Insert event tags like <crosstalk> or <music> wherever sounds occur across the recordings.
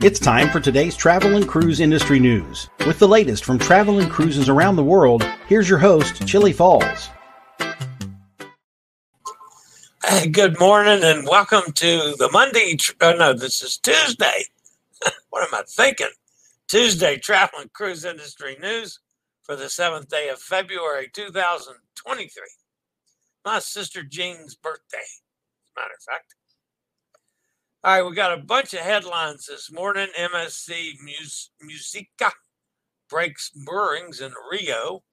It's time for today's travel and cruise industry news. With the latest from travel and cruises around the world, here's your host, Chillie Falls. Hey, good morning and welcome to the Monday. Oh, no, this is Tuesday. <laughs> what am I thinking? Tuesday Travel and Cruise Industry News for the seventh day of February 2023. My sister Jean's birthday, as a matter of fact. All right, we got a bunch of headlines this morning. MSC Mus- Musica breaks moorings in Rio.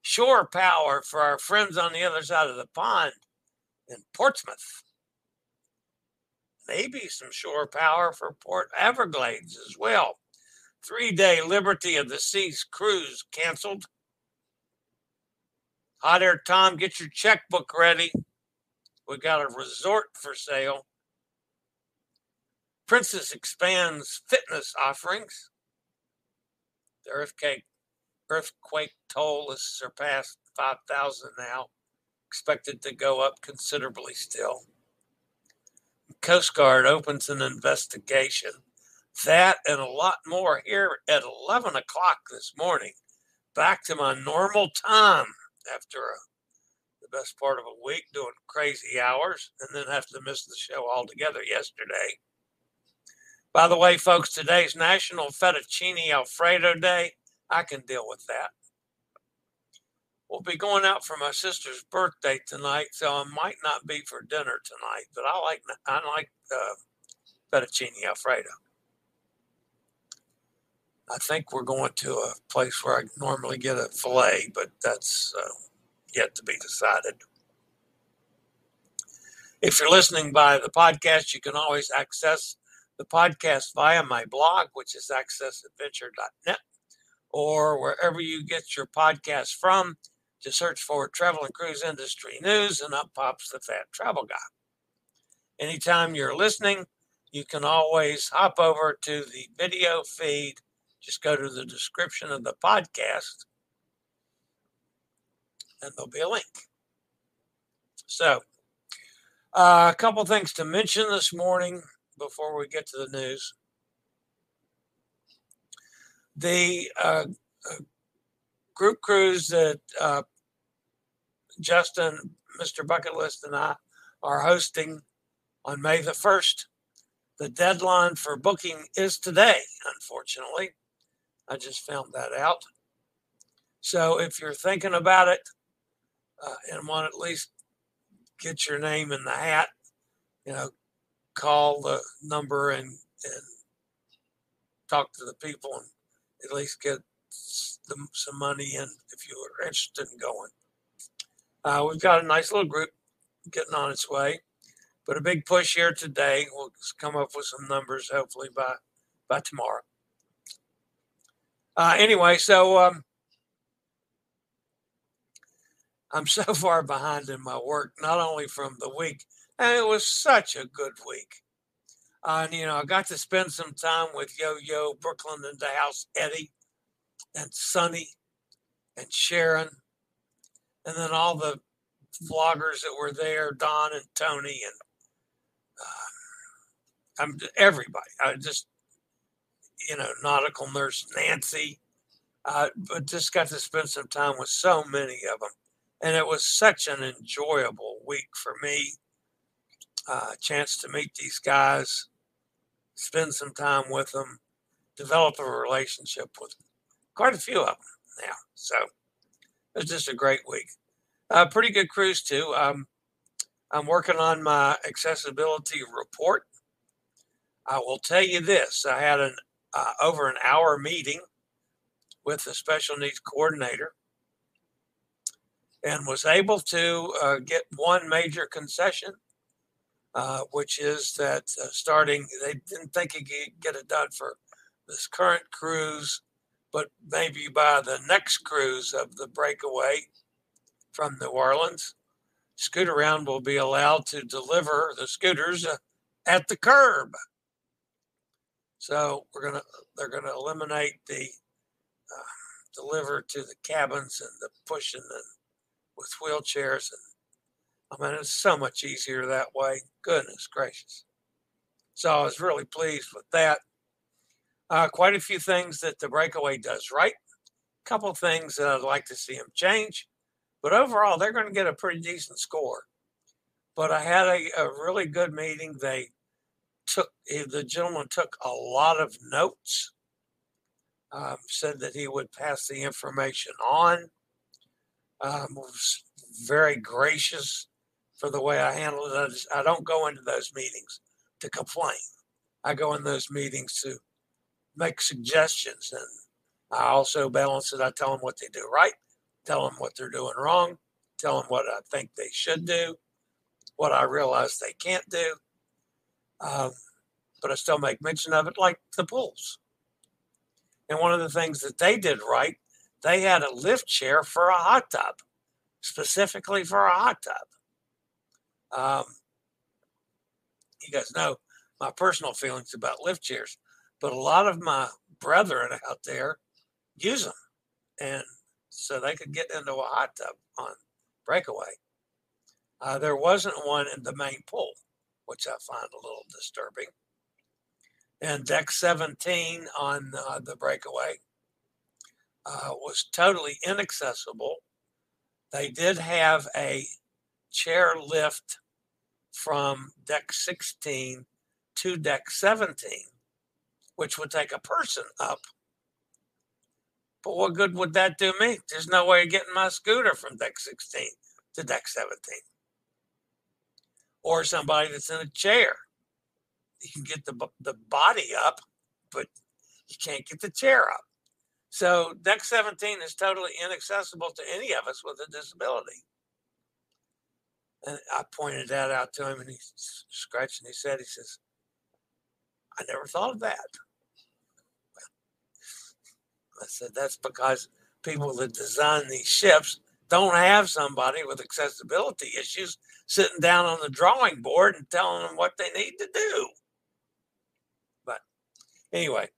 Shore power for our friends on the other side of the pond in Portsmouth. Maybe some shore power for Port Everglades as well. Three day Liberty of the Seas cruise canceled. Hot Air Tom, get your checkbook ready. We got a resort for sale. Princess expands fitness offerings. The earthquake earthquake toll has surpassed 5,000 now, expected to go up considerably still. Coast Guard opens an investigation. That and a lot more here at 11 o'clock this morning. Back to my normal time after a, the best part of a week doing crazy hours and then have to miss the show altogether yesterday. By the way, folks, today's National Fettuccine Alfredo Day. I can deal with that. We'll be going out for my sister's birthday tonight, so I might not be for dinner tonight. But I like I like uh, fettuccine alfredo. I think we're going to a place where I normally get a fillet, but that's uh, yet to be decided. If you're listening by the podcast, you can always access the podcast via my blog, which is accessadventure.net, or wherever you get your podcast from. Just search for Travel and Cruise Industry News, and up pops the Fat Travel Guy. Anytime you're listening, you can always hop over to the video feed. Just go to the description of the podcast, and there'll be a link. So, uh, a couple things to mention this morning before we get to the news. The uh, group cruise that uh, Justin, Mr. Bucket List, and I are hosting on May the 1st. The deadline for booking is today, unfortunately. I just found that out. So if you're thinking about it uh, and want at least get your name in the hat, you know, call the number and and talk to the people and at least get some, some money in if you are interested in going. Uh, we've got a nice little group getting on its way, but a big push here today. We'll come up with some numbers hopefully by by tomorrow. Uh, anyway, so um, I'm <laughs> so far behind in my work, not only from the week and it was such a good week. Uh, and, you know, I got to spend some time with Yo Yo, Brooklyn and the House, Eddie, and Sonny, and Sharon, and then all the vloggers that were there, Don and Tony, and uh, I'm everybody. I just, you know, nautical nurse Nancy, uh, but just got to spend some time with so many of them, and it was such an enjoyable week for me uh, chance to meet these guys, spend some time with them, develop a relationship with quite a few of them now. So it was just a great week. Uh, pretty good cruise too. Um, I'm working on my accessibility report. I will tell you this: I had an uh, over an hour meeting with the special needs coordinator and was able to uh, get one major concession uh, which is that uh, starting, they didn't think he could get it done for this current cruise, but maybe by the next cruise of the breakaway from New Orleans, Scootaround will be allowed to deliver the scooters uh, at the curb. So we're gonna, they're gonna eliminate the uh, deliver to the cabins and the pushing and with wheelchairs and I mean, it's so much easier that way. Goodness gracious. So I was really pleased with that. Uh, quite a few things that the breakaway does right. A couple things that I'd like to see them change. But overall, they're going to get a pretty decent score. But I had a, a really good meeting. They took, the gentleman took a lot of notes, um, said that he would pass the information on, um, was very gracious for the way I handle it. I, don't go into those meetings to complain. I go in those meetings to make suggestions and I also balance it. I tell them what they do right, tell them what they're doing wrong, tell them what I think they should do, what I realize they can't do. Um, but I still make mention of it, like the pools. And one of the things that they did right, they had a lift chair for a hot tub, specifically for a hot tub. Um, you guys know my personal feelings about lift chairs, but a lot of my brethren out there use them. And so they could get into a hot tub on breakaway. Uh, there wasn't one in the main pool, which I find a little disturbing. And deck 17 on uh, the breakaway uh, was totally inaccessible. They did have a chair lift from deck 16 to deck 17, which would take a person up. But what good would that do me? There's no way of getting my scooter from deck 16 to deck 17. Or somebody that's in a chair. You can get the, the body up, but you can't get the chair up. So deck 17 is totally inaccessible to any of us with a disability. And I pointed that out to him and he scratched and he said, he says, I never thought of that. I said, that's because people that design these ships don't have somebody with accessibility issues sitting down on the drawing board and telling them what they need to do. But anyway,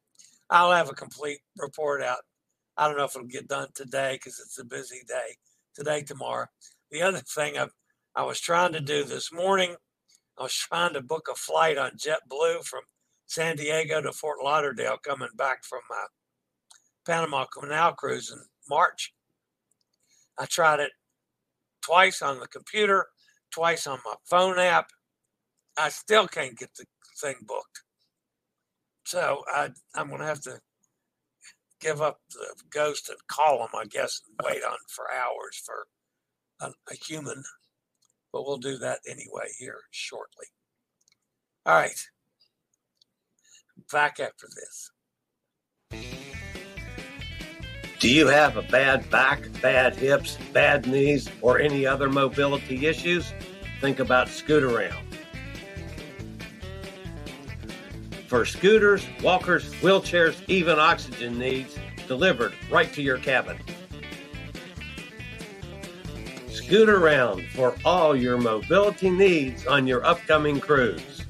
I'll have a complete report out. I don't know if it'll get done today because it's a busy day. Today, tomorrow. The other thing I've I was trying to do this morning. I was trying to book a flight on JetBlue from San Diego to Fort Lauderdale coming back from my Panama Canal cruise in March. I tried it twice on the computer, twice on my phone app. I still can't get the thing booked. So I, I'm going to have to give up the ghost and call them, I guess, and wait on for hours for a, a human but we'll do that anyway here shortly. All right. Back after this. Do you have a bad back, bad hips, bad knees, or any other mobility issues? Think about Scootaround. For scooters, walkers, wheelchairs, even oxygen needs, delivered right to your cabin. Scootaround for all your mobility needs on your upcoming cruise.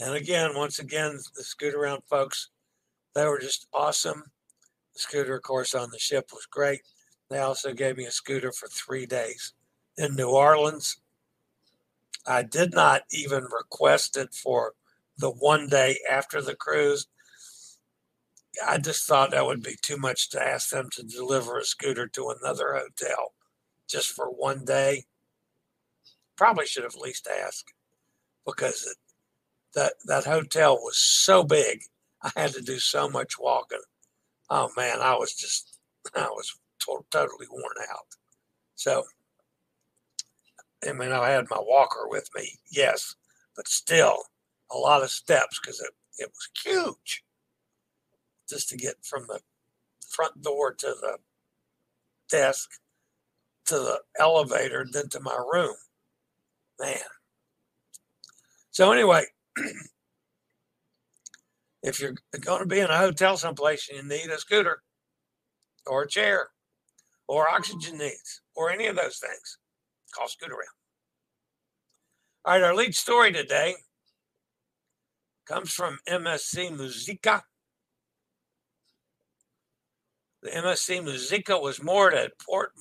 And again, once again, the Scootaround folks, they were just awesome. The scooter, of course, on the ship was great. They also gave me a scooter for three days in New Orleans. I did not even request it for the one day after the cruise. I just thought that would be too much to ask them to deliver a scooter to another hotel just for one day. Probably should have at least asked because it, that that hotel was so big. I had to do so much walking. Oh man, I was just I was to- totally worn out. So I mean, I had my walker with me, yes, but still a lot of steps because it, it was huge just to get from the front door to the desk to the elevator, then to my room. Man. So, anyway, <clears throat> if you're going to be in a hotel someplace and you need a scooter or a chair or oxygen needs or any of those things, call Scootaround. All right, our lead story today comes from MSC Musica the MSC Musica was moored at Port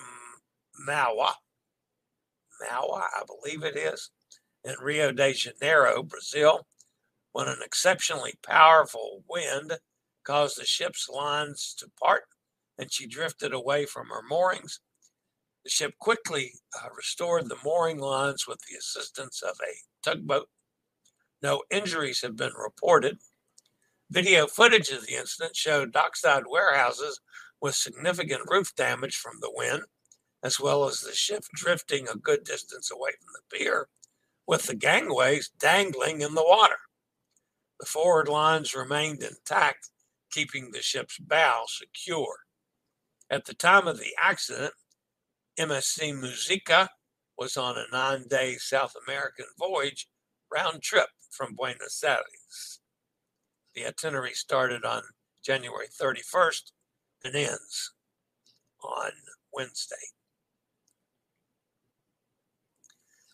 Mauá, Mauá, I believe it is, in Rio de Janeiro, Brazil, when an exceptionally powerful wind caused the ship's lines to part and she drifted away from her moorings. The ship quickly uh, restored the mooring lines with the assistance of a tugboat. No injuries have been reported. Video footage of the incident showed dockside warehouses with significant roof damage from the wind, as well as the ship drifting a good distance away from the pier, with the gangways dangling in the water. The forward lines remained intact, keeping the ship's bow secure. At the time of the accident, MSC Musica was on a nine day South American voyage round trip from Buenos Aires. The itinerary started on January 31st ends on Wednesday.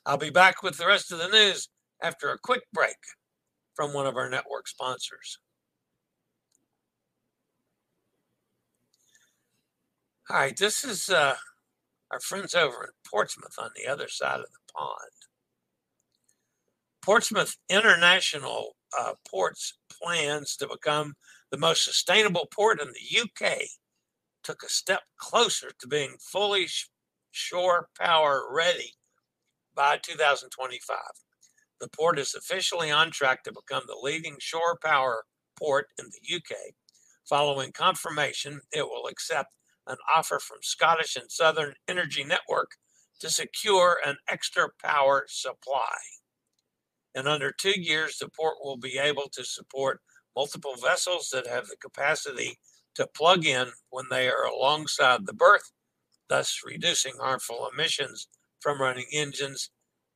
I'll be back with the rest of the news after a quick break from one of our network sponsors. All right, this is uh, our friends over in Portsmouth on the other side of the pond. Portsmouth International uh, Ports plans to become the most sustainable port in the UK took a step closer to being fully shore power ready by 2025. The port is officially on track to become the leading shore power port in the UK. Following confirmation, it will accept an offer from Scottish and Southern Energy Network to secure an extra power supply. In under two years, the port will be able to support multiple vessels that have the capacity to plug in when they are alongside the berth, thus reducing harmful emissions from running engines,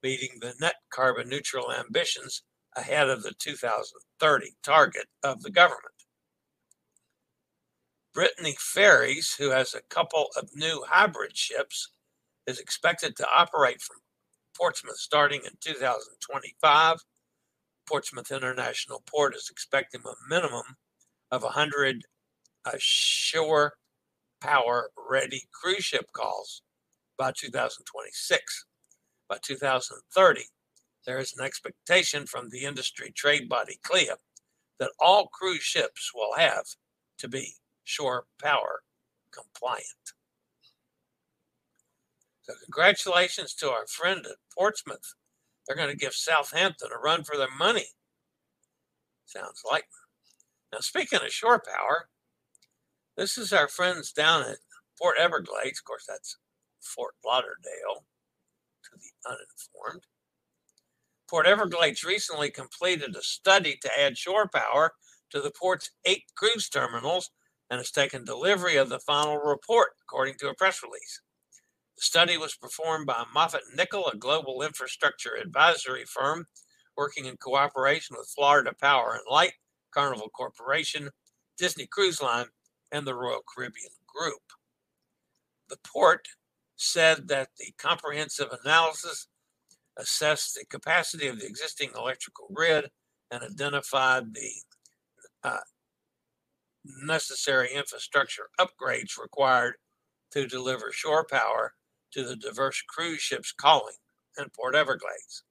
meeting the net carbon neutral ambitions ahead of the 2030 target of the government. Brittany Ferries, who has a couple of new hybrid ships, is expected to operate from Portsmouth starting in 2025. Portsmouth International Port is expecting a minimum of 100 uh, shore power ready cruise ship calls by 2026. By 2030, there is an expectation from the industry trade body CLIA that all cruise ships will have to be shore power compliant. So, congratulations to our friend at Portsmouth. They're going to give Southampton a run for their money. Sounds like. Now, speaking of shore power, this is our friends down at Fort Everglades. Of course, that's Fort Lauderdale to the uninformed. Port Everglades recently completed a study to add shore power to the port's eight cruise terminals and has taken delivery of the final report, according to a press release. The study was performed by Moffatt Nichol, a global infrastructure advisory firm working in cooperation with Florida Power and Light, Carnival Corporation, Disney Cruise Line, and the Royal Caribbean Group. The port said that the comprehensive analysis assessed the capacity of the existing electrical grid and identified the uh, necessary infrastructure upgrades required to deliver shore power to the diverse cruise ships calling in Port Everglades.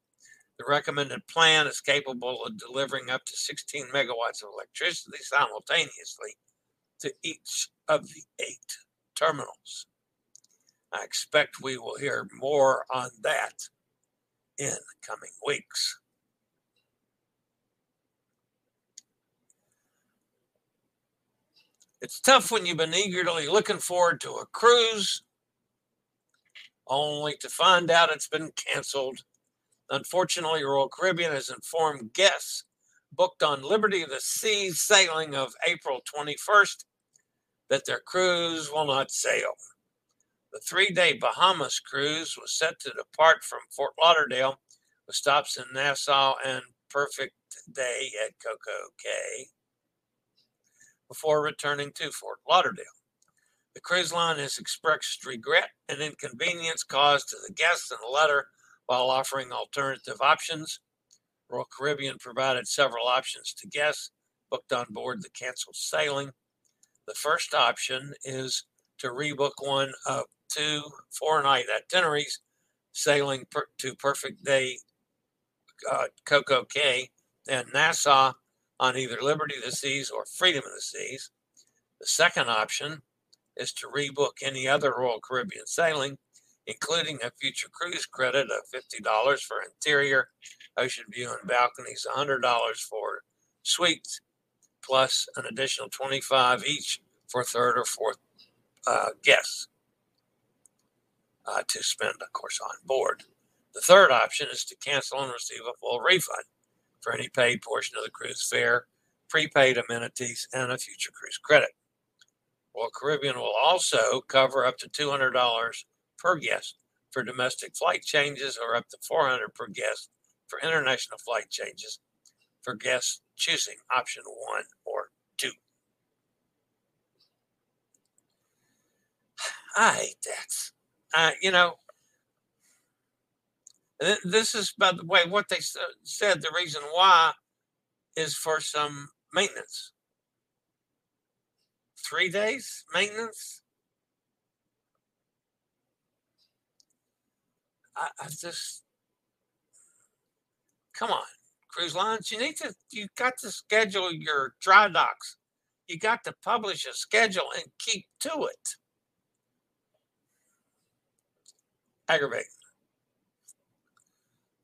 The recommended plan is capable of delivering up to 16 megawatts of electricity simultaneously to each of the eight terminals. I expect we will hear more on that in coming weeks. It's tough when you've been eagerly looking forward to a cruise only to find out it's been canceled. Unfortunately, Royal Caribbean has informed guests booked on Liberty of the Seas sailing of April 21st that their cruise will not sail. The three day Bahamas cruise was set to depart from Fort Lauderdale with stops in Nassau and Perfect Day at Coco Cay before returning to Fort Lauderdale. The cruise line has expressed regret and inconvenience caused to the guests in a letter while offering alternative options. Royal Caribbean provided several options to guests booked on board the canceled sailing. The first option is to rebook one of two four night itineraries sailing per, to Perfect Day uh, Coco Cay and Nassau on either Liberty of the Seas or Freedom of the Seas. The second option is to rebook any other Royal Caribbean sailing, including a future cruise credit of $50 for interior, ocean view, and balconies, $100 for suites, plus an additional 25 each for third or fourth uh, guests uh, to spend, of course, on board. The third option is to cancel and receive a full refund for any paid portion of the cruise fare, prepaid amenities, and a future cruise credit. Royal Caribbean will also cover up to $200 per guest for domestic flight changes or up to 400 per guest for international flight changes for guests choosing option one or two. <sighs> I hate that. Uh, you know, this is, by the way, what they said. The reason why is for some maintenance. Three days maintenance. I, I just come on, cruise lines. You need to. You got to schedule your dry docks. You got to publish a schedule and keep to it. Aggravating.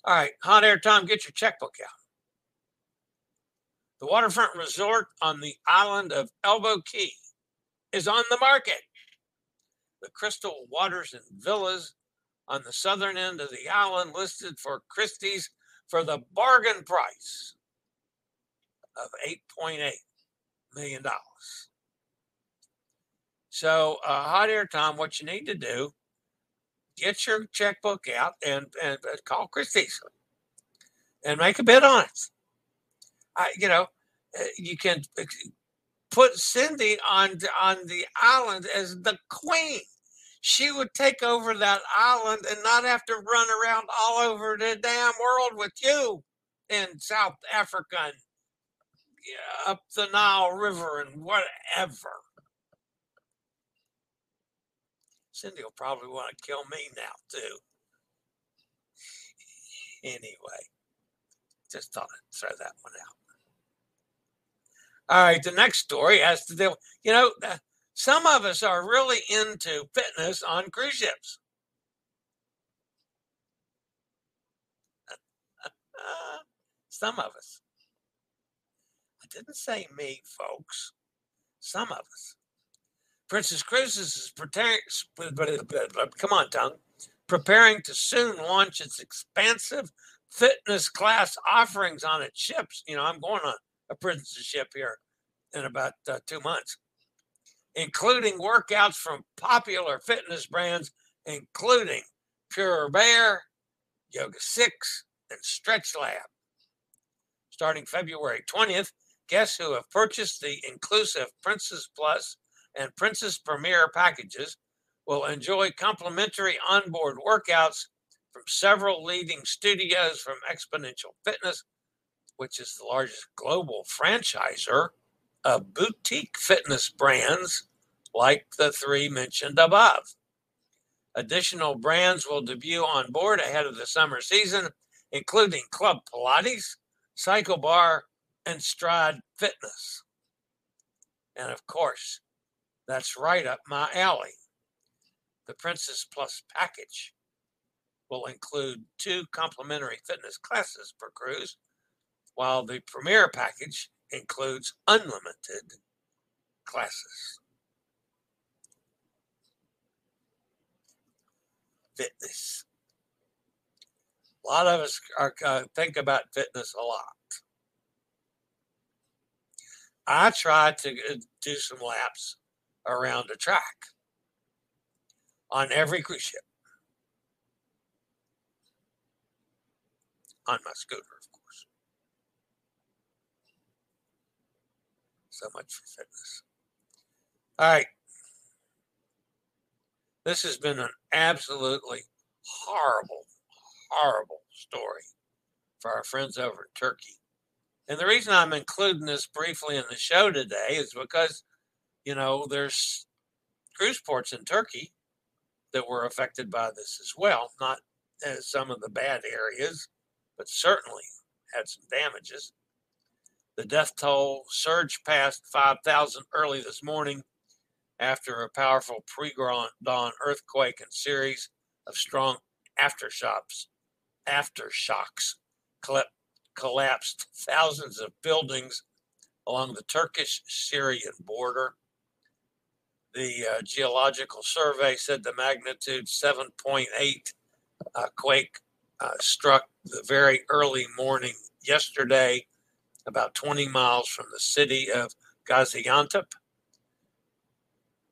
All right, hot air Tom, get your checkbook out. The waterfront resort on the island of Elbow Cay is on the market. The Crystal Waters and Villas on the southern end of the island listed for Christie's for the bargain price of $8.8 million. So, uh, hot air Tom, what you need to do get your checkbook out and, and uh, call Christie's and make a bid on it. I, you know, uh, you can uh, put Cindy on on the island as the queen. She would take over that island and not have to run around all over the damn world with you in South Africa and up the Nile River and whatever. Cindy will probably want to kill me now, too. Anyway, just thought I'd throw that one out. All right, the next story has to do, you know, uh, some of us are really into fitness on cruise ships. <laughs> some of us. I didn't say me, folks. Some of us. Princess Cruises is preparing, come on, tongue, preparing to soon launch its expansive fitness class offerings on its ships. You know, I'm going on a princess ship here in about uh, two months, including workouts from popular fitness brands, including Pure Barre, Yoga 6, and Stretch Lab. Starting February 20th, guests who have purchased the inclusive Princess Plus and Princess Premier packages will enjoy complimentary onboard workouts from several leading studios from Xponential Fitness, which is the largest global franchisor of boutique fitness brands like the three mentioned above. Additional brands will debut on board ahead of the summer season, including Club Pilates, Cycle Bar, and Stride Fitness. And of course, that's right up my alley. The Princess Plus package will include two complimentary fitness classes per cruise, while the Premier package includes unlimited classes. Fitness. A lot of us are, uh, think about fitness a lot. I try to uh, do some laps around the track on every cruise ship. On my scooter, of course. So much for fitness. All right. This has been an absolutely horrible, horrible story for our friends over in Turkey. And the reason I'm including this briefly in the show today is because you know, there's cruise ports in Turkey that were affected by this as well. Not as some of the bad areas, but certainly had some damages. The death toll surged past 5,000 early this morning after a powerful pre-dawn earthquake and series of strong aftershocks, aftershocks collapsed thousands of buildings along the Turkish-Syrian border. The uh, geological survey said the magnitude 7.8 uh, quake uh, struck the very early morning yesterday, about 20 miles from the city of Gaziantep.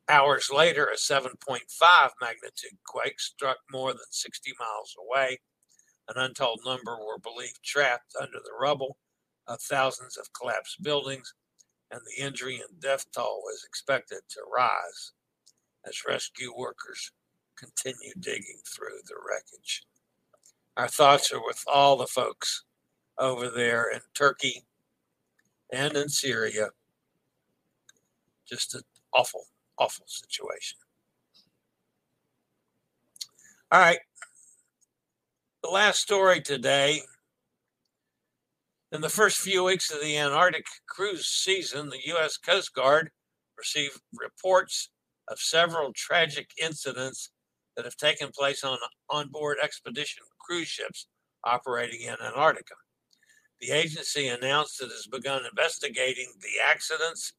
Hours later, a 7.5 magnitude quake struck more than 60 miles away. An untold number were believed trapped under the rubble of thousands of collapsed buildings, and the injury and death toll is expected to rise as rescue workers continue digging through the wreckage. Our thoughts are with all the folks over there in Turkey and in Syria. Just an awful, awful situation. All right. The last story today. In the first few weeks of the Antarctic cruise season, the U.S. Coast Guard received reports of several tragic incidents that have taken place on onboard expedition cruise ships operating in Antarctica. The agency announced it has begun investigating the accidents.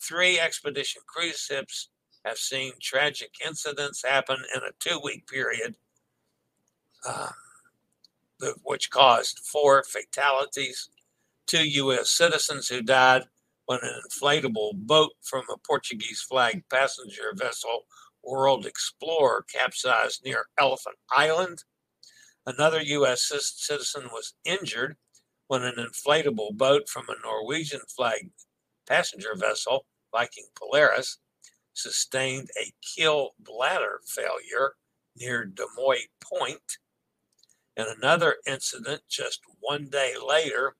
Three expedition cruise ships have seen tragic incidents happen in a two week period, uh, which caused four fatalities, two U.S. citizens who died when an inflatable boat from a Portuguese flagged passenger vessel, World Explorer, capsized near Elephant Island. Another U.S. citizen was injured when an inflatable boat from a Norwegian flagged passenger vessel, Viking Polaris, sustained a keel bladder failure near Des Moines Point. In another incident just one day later,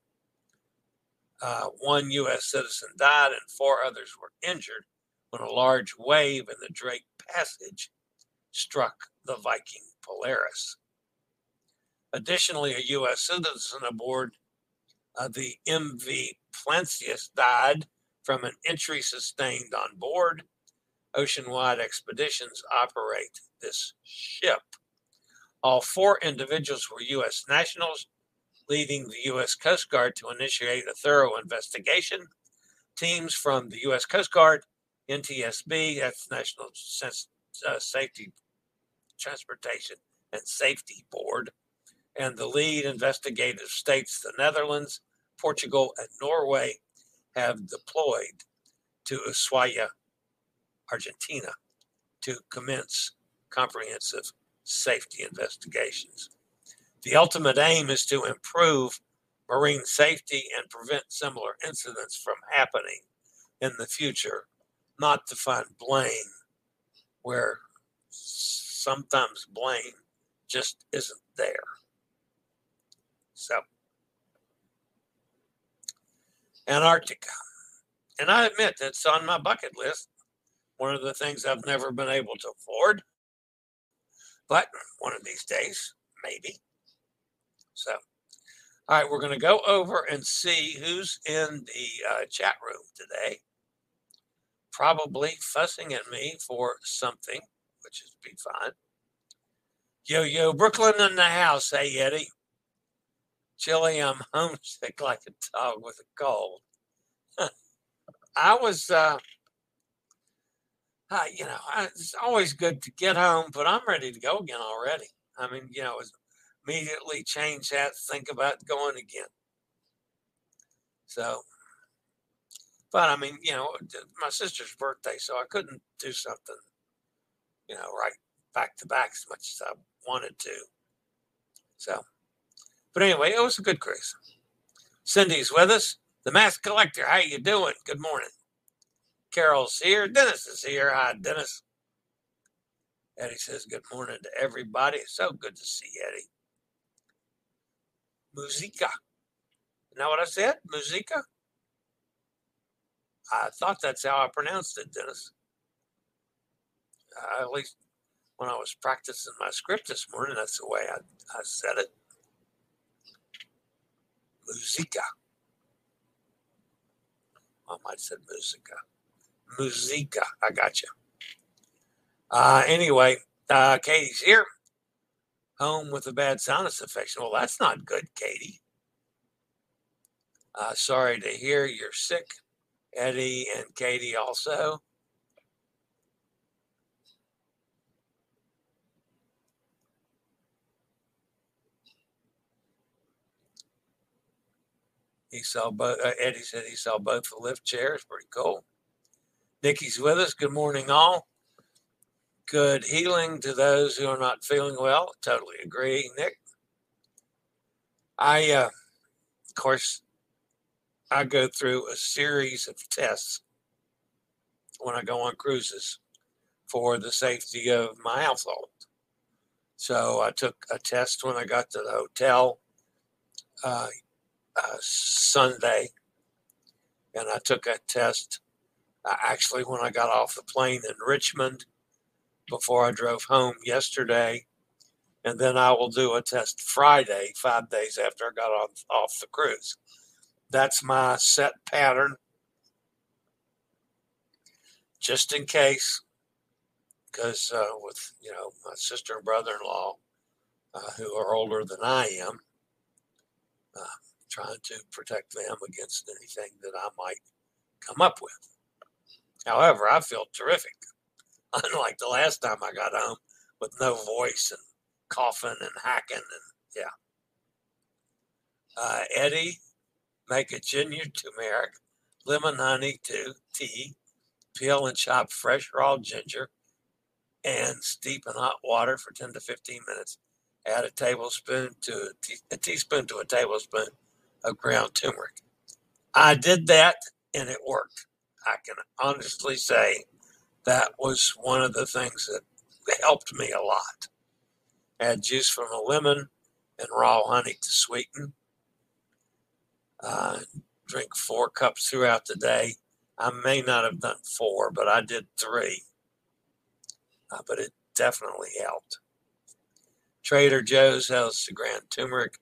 uh, one U.S. citizen died and four others were injured when a large wave in the Drake Passage struck the Viking Polaris. Additionally, a U.S. citizen aboard uh, the MV Plancius died from an injury sustained on board. Oceanwide Expeditions operate this ship. All four individuals were U.S. nationals, leading the U.S. Coast Guard to initiate a thorough investigation. Teams from the U.S. Coast Guard, NTSB, that's National uh, Safety Transportation and Safety Board, and the lead investigative states, the Netherlands, Portugal, and Norway, have deployed to Ushuaia, Argentina, to commence comprehensive safety investigations. The ultimate aim is to improve marine safety and prevent similar incidents from happening in the future, not to find blame where sometimes blame just isn't there. So, Antarctica. And I admit that's on my bucket list. One of the things I've never been able to afford. But one of these days, maybe. So, all right, we're going to go over and see who's in the uh, chat room today. Probably fussing at me for something, which is be fine. Yo, yo, Brooklyn in the house. Hey, Eddie. Chillie, I'm <laughs> homesick like a dog with a cold. <laughs> I was, uh, uh, you know, it's always good to get home, but I'm ready to go again already. I mean, you know, immediately change that, think about going again. So, but I mean, you know, my sister's birthday, so I couldn't do something, you know, right back to back as much as I wanted to. So, but anyway, it was a good cruise. Cindy's with us. The Mask Collector, how you doing? Good morning. Carol's here. Dennis is here. Hi, Dennis. Eddie says good morning to everybody. So good to see Eddie. Musica. You know what I said? Musica? I thought that's how I pronounced it, Dennis. Uh, at least when I was practicing my script this morning, that's the way I, I said it. Musica. I might have said musica. Musica. I got you. Uh, anyway, uh, Katie's here, home with a bad sinus infection. Well, that's not good, Katie. Uh, sorry to hear you're sick, Eddie and Katie also. He saw both. Uh, Eddie said he saw both the lift chairs. Pretty cool. Nikki's with us. Good morning, all. Good healing to those who are not feeling well. Totally agree, Nick. I, uh, of course, I go through a series of tests when I go on cruises for the safety of my household. So I took a test when I got to the hotel uh, uh, Sunday, and I took a test actually when I got off the plane in Richmond before I drove home yesterday. And then I will do a test Friday, five days after I got off, off the cruise. That's my set pattern, just in case, because uh, with you know my sister and brother-in-law uh, who are older than I am, uh, trying to protect them against anything that I might come up with. However, I feel terrific. <laughs> Unlike the last time I got home with no voice and coughing and hacking and yeah. Uh, Eddie, make a ginger turmeric, lemon honey to tea, peel and chop fresh raw ginger, and steep in hot water for 10 to 15 minutes. Add a tablespoon to a, tea, a teaspoon to a tablespoon of ground turmeric. I did that and it worked. I can honestly say that was one of the things that helped me a lot. Add juice from a lemon and raw honey to sweeten. Uh, drink four cups throughout the day. I may not have done four, but I did three. Uh, but it definitely helped. Trader Joe's has the ground turmeric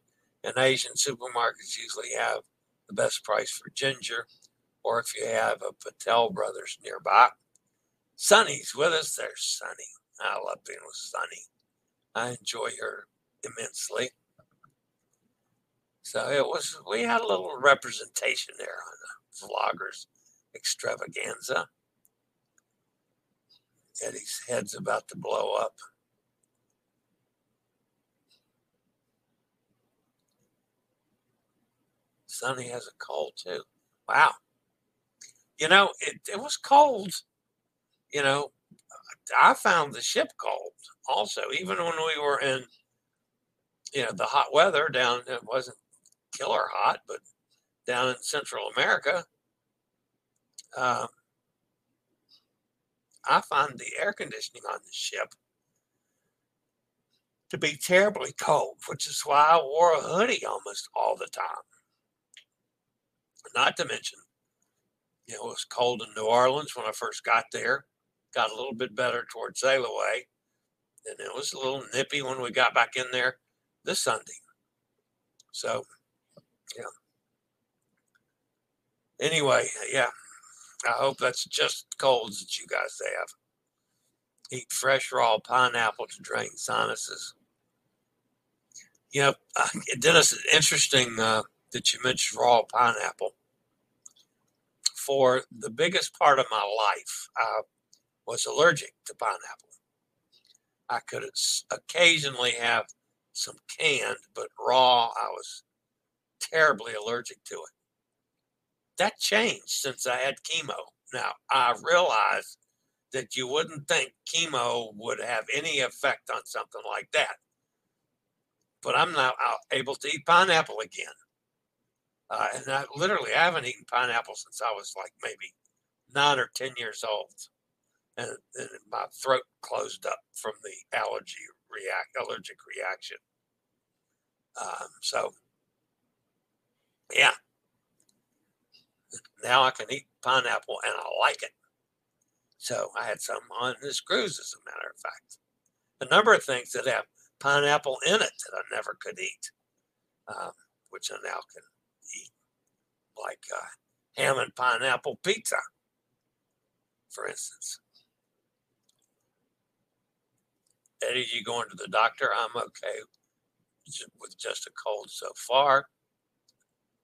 and Asian supermarkets usually have the best price for ginger, or if you have a Patel Brothers nearby. Sunny's with us. There's Sunny. I love being with Sunny. I enjoy her immensely. So it was, we had a little representation there on the vloggers extravaganza. Eddie's head's about to blow up. Sonny has a cold too. Wow. You know, it, it was cold. You know, I found the ship cold also, even when we were in, you know, the hot weather down, it wasn't killer hot, but down in Central America, um, I find the air conditioning on the ship to be terribly cold, which is why I wore a hoodie almost all the time. Not to mention, you know, it was cold in New Orleans when I first got there. Got a little bit better towards sail away. And it was a little nippy when we got back in there this Sunday. So, yeah. Anyway, yeah. I hope that's just colds that you guys have. Eat fresh raw pineapple to drain sinuses. You know, uh, Dennis, interesting uh, that you mentioned raw pineapple for the biggest part of my life, I was allergic to pineapple. I could occasionally have some canned, but raw, I was terribly allergic to it. That changed since I had chemo. Now, I realize that you wouldn't think chemo would have any effect on something like that. But I'm now able to eat pineapple again. Uh, and I literally I haven't eaten pineapple since I was like maybe nine or ten years old, and, and my throat closed up from the allergy react allergic reaction. Um, so, yeah, now I can eat pineapple and I like it. So I had some on this cruise, as a matter of fact. A number of things that have pineapple in it that I never could eat, um, which I now can like uh, ham and pineapple pizza, for instance. Eddie, you going to the doctor? I'm okay with just a cold so far.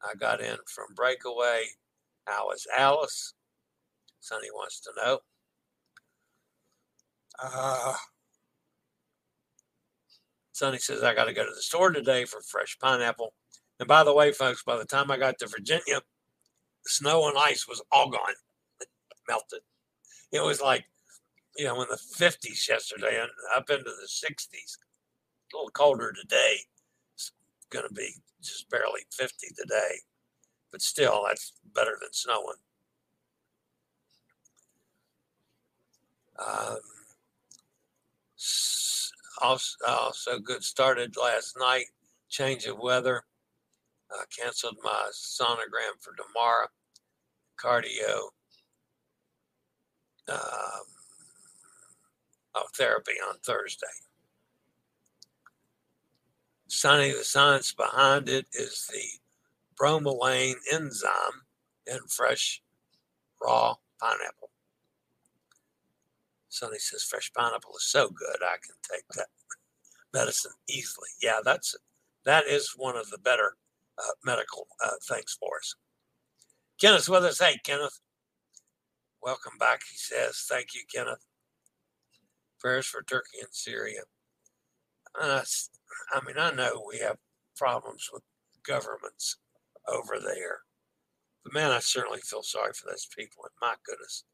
I got in from breakaway. How is Alice? Sonny wants to know. Uh, Sonny says, I got to go to the store today for fresh pineapple. And by the way, folks, by the time I got to Virginia, snow and ice was all gone, <laughs> melted. It was like, you know, in the 50s yesterday and up into the 60s. A little colder today. It's going to be just barely 50 today. But still, that's better than snowing. Um, also, also good started last night. Change of weather. Uh, canceled my sonogram for tomorrow. Cardio. Um, oh, therapy on Thursday. Sonny, the science behind it is the bromelain enzyme in fresh raw pineapple. Sonny says fresh pineapple is so good I can take that <laughs> medicine easily. Yeah, that's that is one of the better uh, medical uh, things for us. Kenneth's with us. Hey, Kenneth. Welcome back, he says. Thank you, Kenneth. Prayers for Turkey and Syria. I mean, I know we have problems with governments over there, but man, I certainly feel sorry for those people. And my goodness,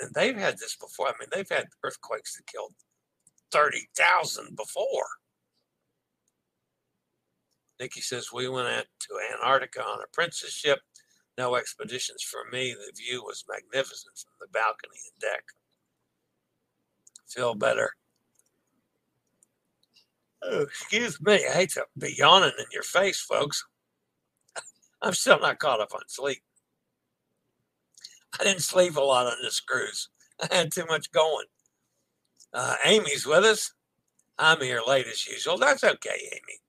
and they've had this before. I mean, they've had earthquakes that killed 30,000 before. Nikki says, We went out to Antarctica on a princess ship. No expeditions for me. The view was magnificent from the balcony and deck. Feel better. Oh, excuse me. I hate to be yawning in your face, folks. <laughs> I'm still not caught up on sleep. I didn't sleep a lot on this cruise. I had too much going. Uh, Amy's with us. I'm here late as usual. That's okay, Amy.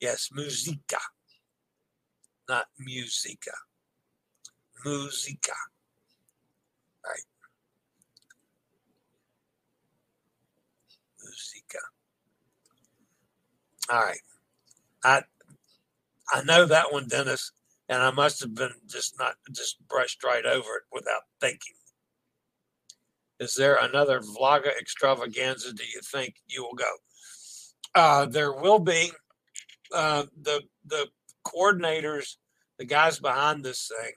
Yes, musica, not musica. Musica. Right. Musica. All right. I I know that one, Dennis, and I must have been just not just brushed right over it without thinking. Is there another Vlogga extravaganza? Do you think you will go? Uh, there will be. Uh, the the coordinators, the guys behind this thing,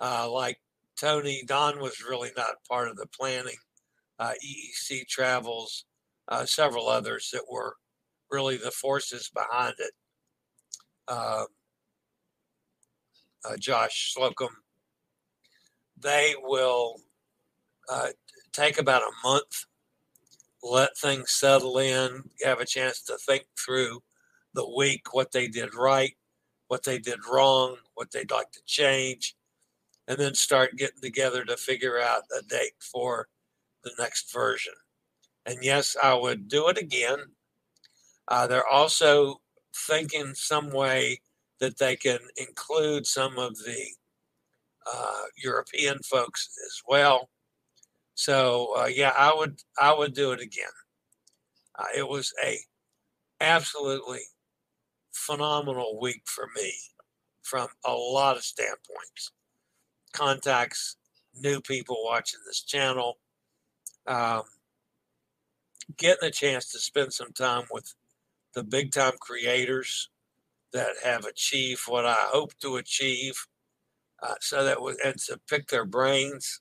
uh, like Tony, Don was really not part of the planning. Uh, EEC Travels, uh, several others that were really the forces behind it. Um, uh, Josh Slocum, they will uh, take about a month, let things settle in, have a chance to think through the week, what they did right, what they did wrong, what they'd like to change, and then start getting together to figure out a date for the next version. And yes, I would do it again. Uh, they're also thinking some way that they can include some of the uh, European folks as well. So uh, yeah, I would I would do it again. Uh, it was a absolutely phenomenal week for me from a lot of standpoints. Contacts, new people watching this channel, um, getting a chance to spend some time with the big time creators that have achieved what I hope to achieve. Uh, so that was, and to pick their brains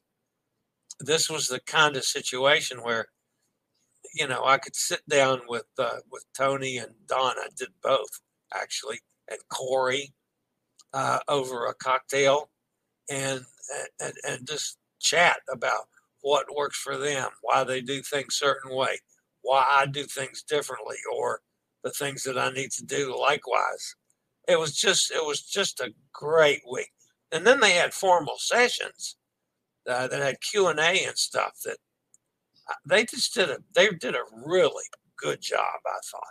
this was the kind of situation where you know I could sit down with uh, with Tony and Don. I did both actually, and Corey uh, over a cocktail, and, and and just chat about what works for them, why they do things certain way, why I do things differently, or the things that I need to do likewise. It was just it was just a great week, and then they had formal sessions uh, that had Q and A and stuff. That uh, they just did a they did a really good job. I thought.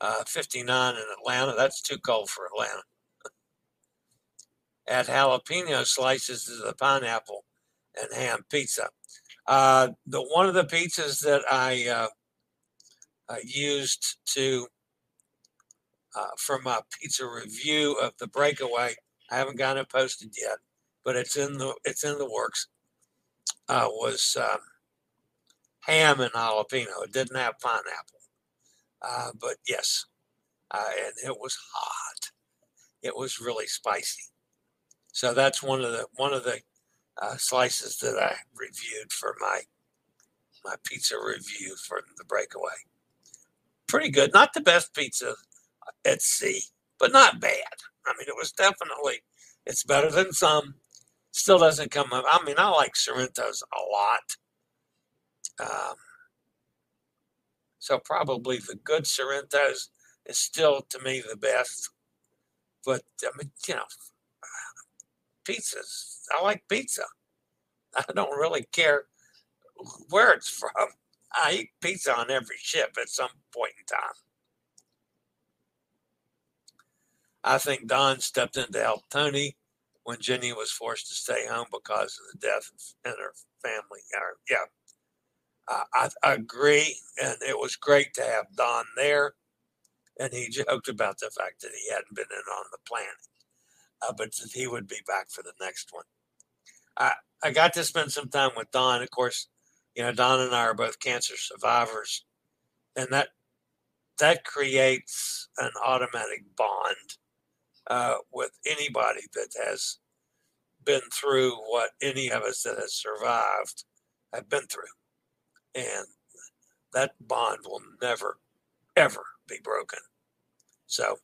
uh, 59 in Atlanta. That's too cold for Atlanta. <laughs> Add jalapeno slices to the pineapple and ham pizza. Uh, the one of the pizzas that I uh, uh, used to uh, for my pizza review of the breakaway. I haven't gotten it posted yet, but it's in the it's in the works. Uh, was um, ham and jalapeno. It didn't have pineapple, uh, but yes, uh, and it was hot. It was really spicy. So that's one of the one of the uh, slices that I reviewed for my my pizza review for the breakaway. Pretty good. Not the best pizza at sea, but not bad. I mean, it was definitely it's better than some. Still doesn't come up. I mean, I like Sorrento's a lot. Um, so probably the good Sorrento's is still to me the best. But I mean, you know, pizzas. I like pizza. <laughs> I don't really care where it's from. I eat pizza on every ship at some point in time. I think Don stepped in to help Tony when Jenny was forced to stay home because of the death in her family. yeah, I, I, agree, and it was great to have Don there. And he <laughs> joked about the fact that he hadn't been in on the planning, uh, but that he would be back for the next one. I I got to spend some time with Don. Of course, you know Don and I are both cancer survivors, and that that creates an automatic bond uh, with anybody that has been through what any of us that has survived have been through. And that bond will never, ever be broken. So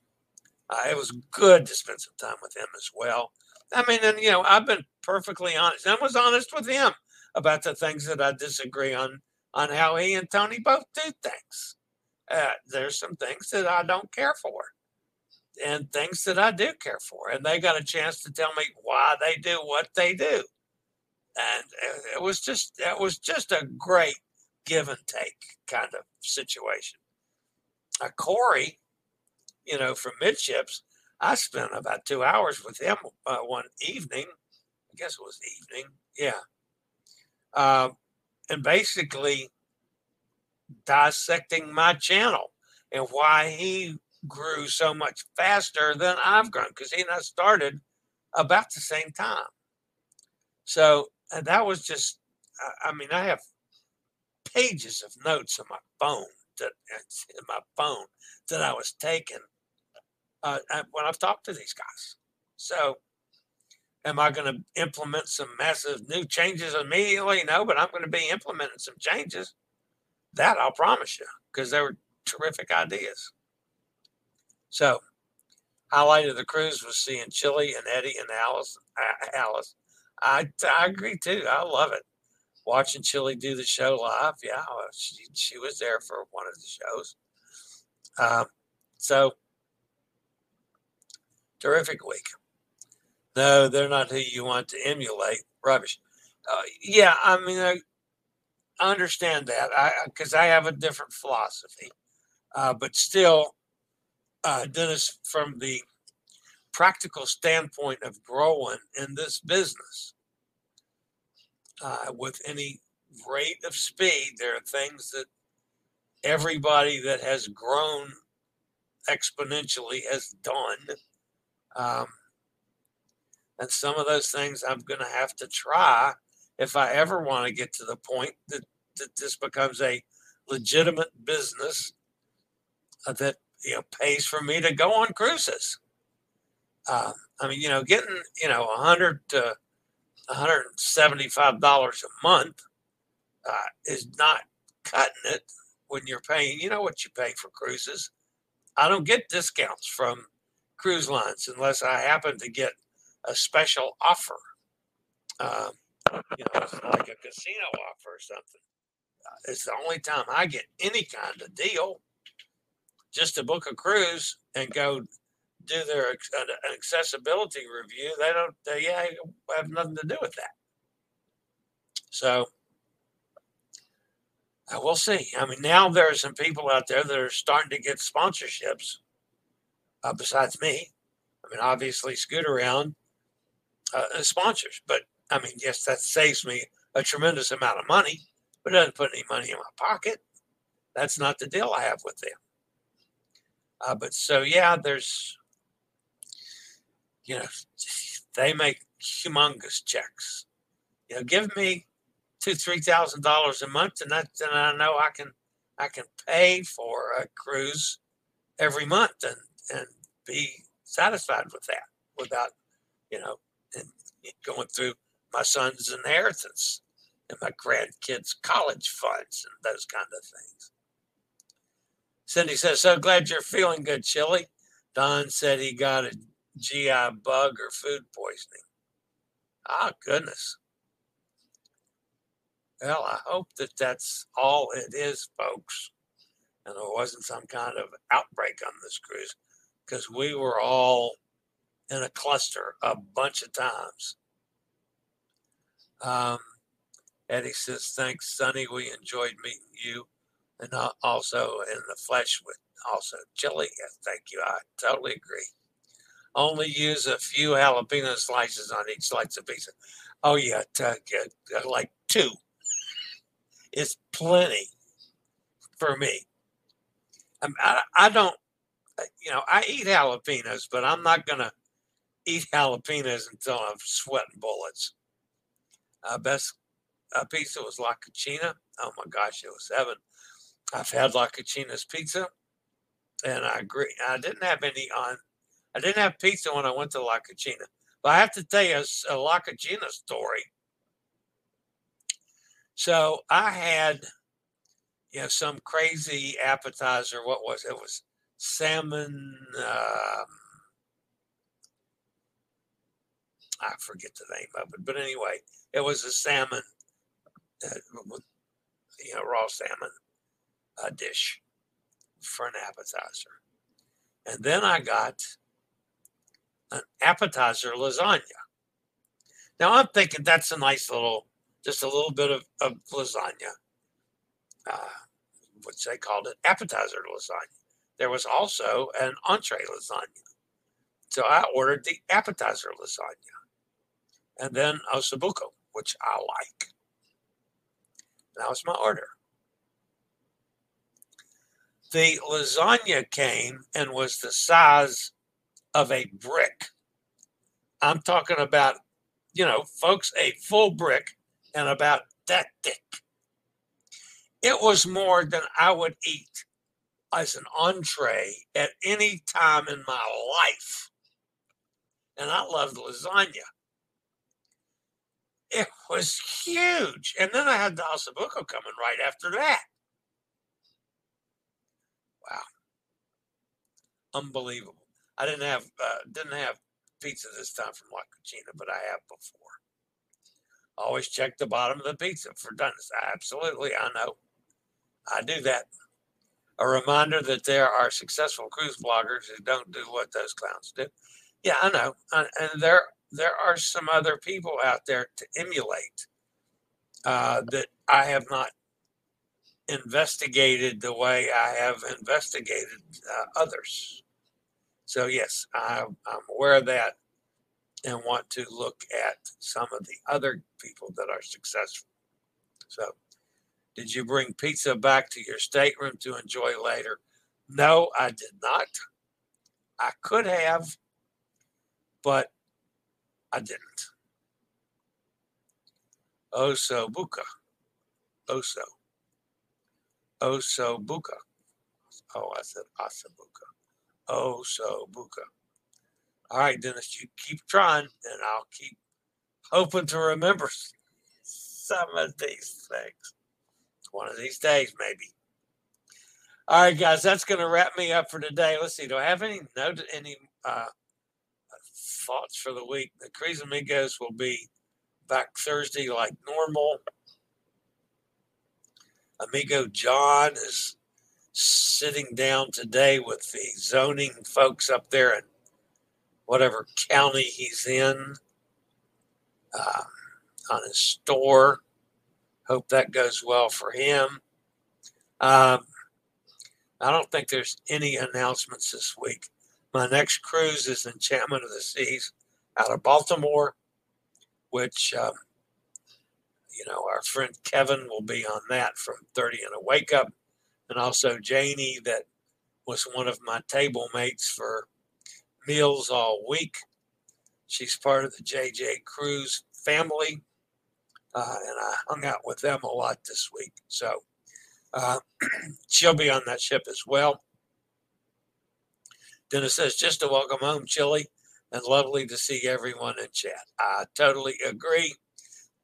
uh, it was good to spend some time with him as well. I mean, and you know, I've been perfectly honest. I was honest with him about the things that I disagree on on how he and Tony both do things. Uh, there's some things that I don't care for and things that I do care for. And they got a chance to tell me why they do what they do. And it was just it was just a great give and take kind of situation. Uh, Corey, you know, from midships, I spent about two hours with him uh, one evening. I guess it was evening. Yeah. Uh, and basically dissecting my channel and why he grew so much faster than I've grown because he and I started about the same time. So and that was just, I mean, I have pages of notes on my phone that <laughs> in my phone that I was taking uh, when I've talked to these guys. So, am I going to implement some massive new changes immediately? No, but I'm going to be implementing some changes. That I'll promise you because they were terrific ideas. So, highlight of the cruise was seeing Chillie and Eddie and Alice. Uh, Alice, I I agree too. I love it. Watching Chillie do the show live, yeah, she she was there for one of the shows. Um, so terrific week. No, they're not who you want to emulate. Rubbish. Uh, yeah, I mean, I, I understand that because I, I, have a different philosophy, uh, but still, uh, Dennis, from the practical standpoint of growing in this business, uh, with any rate of speed, there are things that everybody that has grown exponentially has done. Um, and some of those things I'm going to have to try if I ever want to get to the point that, that this becomes a legitimate business uh, that you know pays for me to go on cruises. Uh, I mean, you know, getting you know a hundred to one hundred and seventy-five dollars a month uh, is not cutting it when you're paying. You know what you pay for cruises. I don't get discounts from cruise lines unless I happen to get a special offer. Um, you know, like a casino offer or something. Uh, it's the only time I get any kind of deal just to book a cruise and go do their accessibility review. They don't. Yeah, have nothing to do with that. So Uh, we'll see. I mean, now there are some people out there that are starting to get sponsorships. Uh, besides me, I mean, obviously, Scootaround uh, sponsors, but I mean, yes, that saves me a tremendous amount of money, but it doesn't put any money in my pocket. That's not the deal I have with them. Uh, but so yeah, there's, you know, <laughs> they make humongous checks. You know, give me two, three thousand dollars a month, and that, and I know I can, I can pay for a cruise every month and and be satisfied with that without, you know, and going through my son's inheritance and my grandkids' college funds and those kind of things. Cindy says, So glad you're feeling good, Chillie. Don said he got a GI bug or food poisoning. Ah, oh, goodness. Well, I hope that that's all it is, folks. And there wasn't some kind of outbreak on this cruise because we were all in a cluster a bunch of times. Um, Eddie says, Thanks, Sonny. We enjoyed meeting you and also in the flesh with also Chillie. Thank you. I totally agree. Only use a few jalapeno slices on each slice of pizza. Oh yeah, t- uh, like two. It's plenty for me. I, I, don't, uh, you know, I eat jalapenos, but I'm not gonna eat jalapenos until I'm sweating bullets. Uh, best uh, pizza was La Cucina. Oh my gosh, it was heaven. I've had La Cucina's pizza, and I agree. I didn't have any on. I didn't have pizza when I went to La Cucina, but I have to tell you a, a La Cucina story. So I had, you know, some crazy appetizer. What was it? it was salmon. Um, I forget the name of it, but anyway, it was a salmon, uh, you know, raw salmon a dish for an appetizer. And then I got an appetizer lasagna. Now I'm thinking that's a nice little, just a little bit of, of lasagna, uh, which they called it appetizer lasagna. There was also an entree lasagna. So I ordered the appetizer lasagna and then ossobuco, which I like. That was my order the lasagna came and was the size of a brick. I'm talking about, you know, folks, a full brick and about that thick. It was more than I would eat as an entree at any time in my life. And I loved lasagna. It was huge. And then I had the ossobuco coming right after that. Unbelievable. I didn't have uh, didn't have pizza this time from La Cucina, but I have before. Always check the bottom of the pizza for doneness. Absolutely, I know. I do that. A reminder that there are successful cruise bloggers who don't do what those clowns do. Yeah, I know, and there there are some other people out there to emulate uh, that I have not investigated the way I have investigated uh, others. So, yes, I'm, I'm aware of that and want to look at some of the other people that are successful. So, did you bring pizza back to your stateroom to enjoy later? No, I did not. I could have, but I didn't. Oso buka. Oso. Oso buka. Oh, I said asabuka. Oh, so Buka. All right, Dennis, you keep trying, and I'll keep hoping to remember <laughs> some of these things. One of these days, maybe. All right, guys, that's going to wrap me up for today. Let's see. Do I have any note any uh, thoughts for the week? The Cruise Amigos will be back Thursday like normal. Amigo John is sitting down today with the zoning folks up there in whatever county he's in uh, on his store. Hope that goes well for him. Um, I don't think there's any announcements this week. My next cruise is Enchantment of the Seas out of Baltimore, which, um, you know, our friend Kevin will be on that from 30 and a Wake Up. And also Janie, that was one of my table mates for meals all week. She's part of the JJ Cruise family. Uh, and I hung out with them a lot this week. So uh, <clears throat> she'll be on that ship as well. Dennis says, just to welcome home, Chillie, and lovely to see everyone in chat. I totally agree.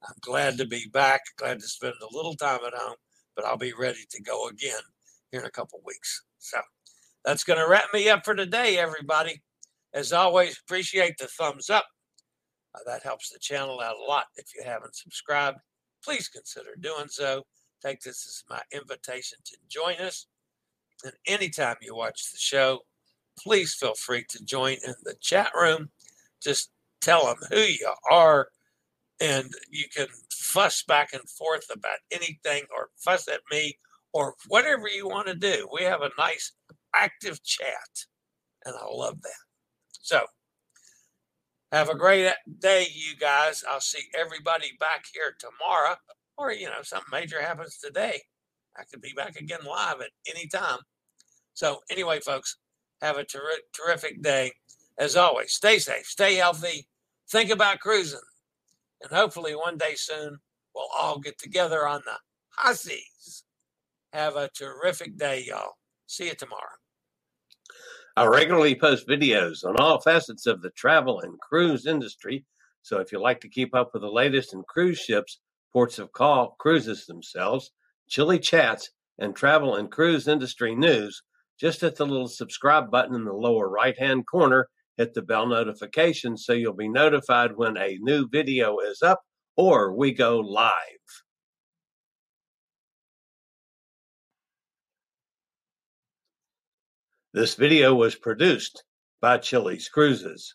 I'm glad to be back, glad to spend a little time at home, but I'll be ready to go again here in a couple weeks. So that's going to wrap me up for today, everybody. As always, appreciate the thumbs up. Uh, that helps the channel out a lot. If you haven't subscribed, please consider doing so. Take this as my invitation to join us. And anytime you watch the show, please feel free to join in the chat room. Just tell them who you are, and you can fuss back and forth about anything or fuss at me or whatever you want to do. We have a nice active chat, and I love that. So, have a great day, you guys. I'll see everybody back here tomorrow, or you know, something major happens today. I could be back again live at any time. So, anyway, folks, have a ter- terrific day. As always, stay safe, stay healthy, think about cruising, and hopefully one day soon we'll all get together on the seas. Have a terrific day, y'all. See you tomorrow. I regularly post videos on all facets of the travel and cruise industry. So if you like to keep up with the latest in cruise ships, ports of call, cruises themselves, Chillie chats, and travel and cruise industry news, just hit the little subscribe button in the lower right hand corner. Hit the bell notification so you'll be notified when a new video is up or we go live. This video was produced by Chillie's Cruises.